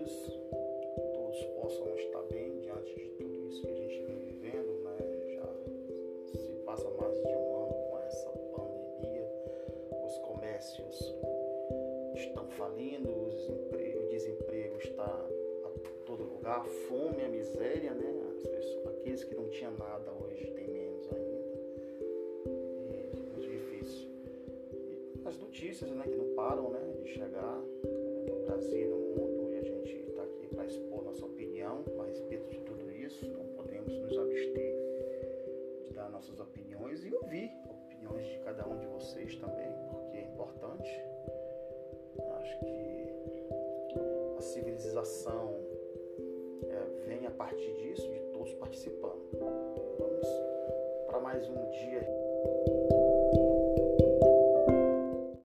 todos, todos possam estar bem diante de tudo isso que a gente vem vivendo, né? Já se passa mais de um ano com essa pandemia, os comércios estão falindo, o desemprego está a todo lugar, a fome, a miséria, né? Pessoas, aqueles que não tinham nada hoje têm menos ainda. É muito difícil. E as notícias né, que não param né, de chegar e ouvir opiniões de cada um de vocês também, porque é importante. Acho que a civilização é, vem a partir disso, de todos participando. Vamos para mais um dia.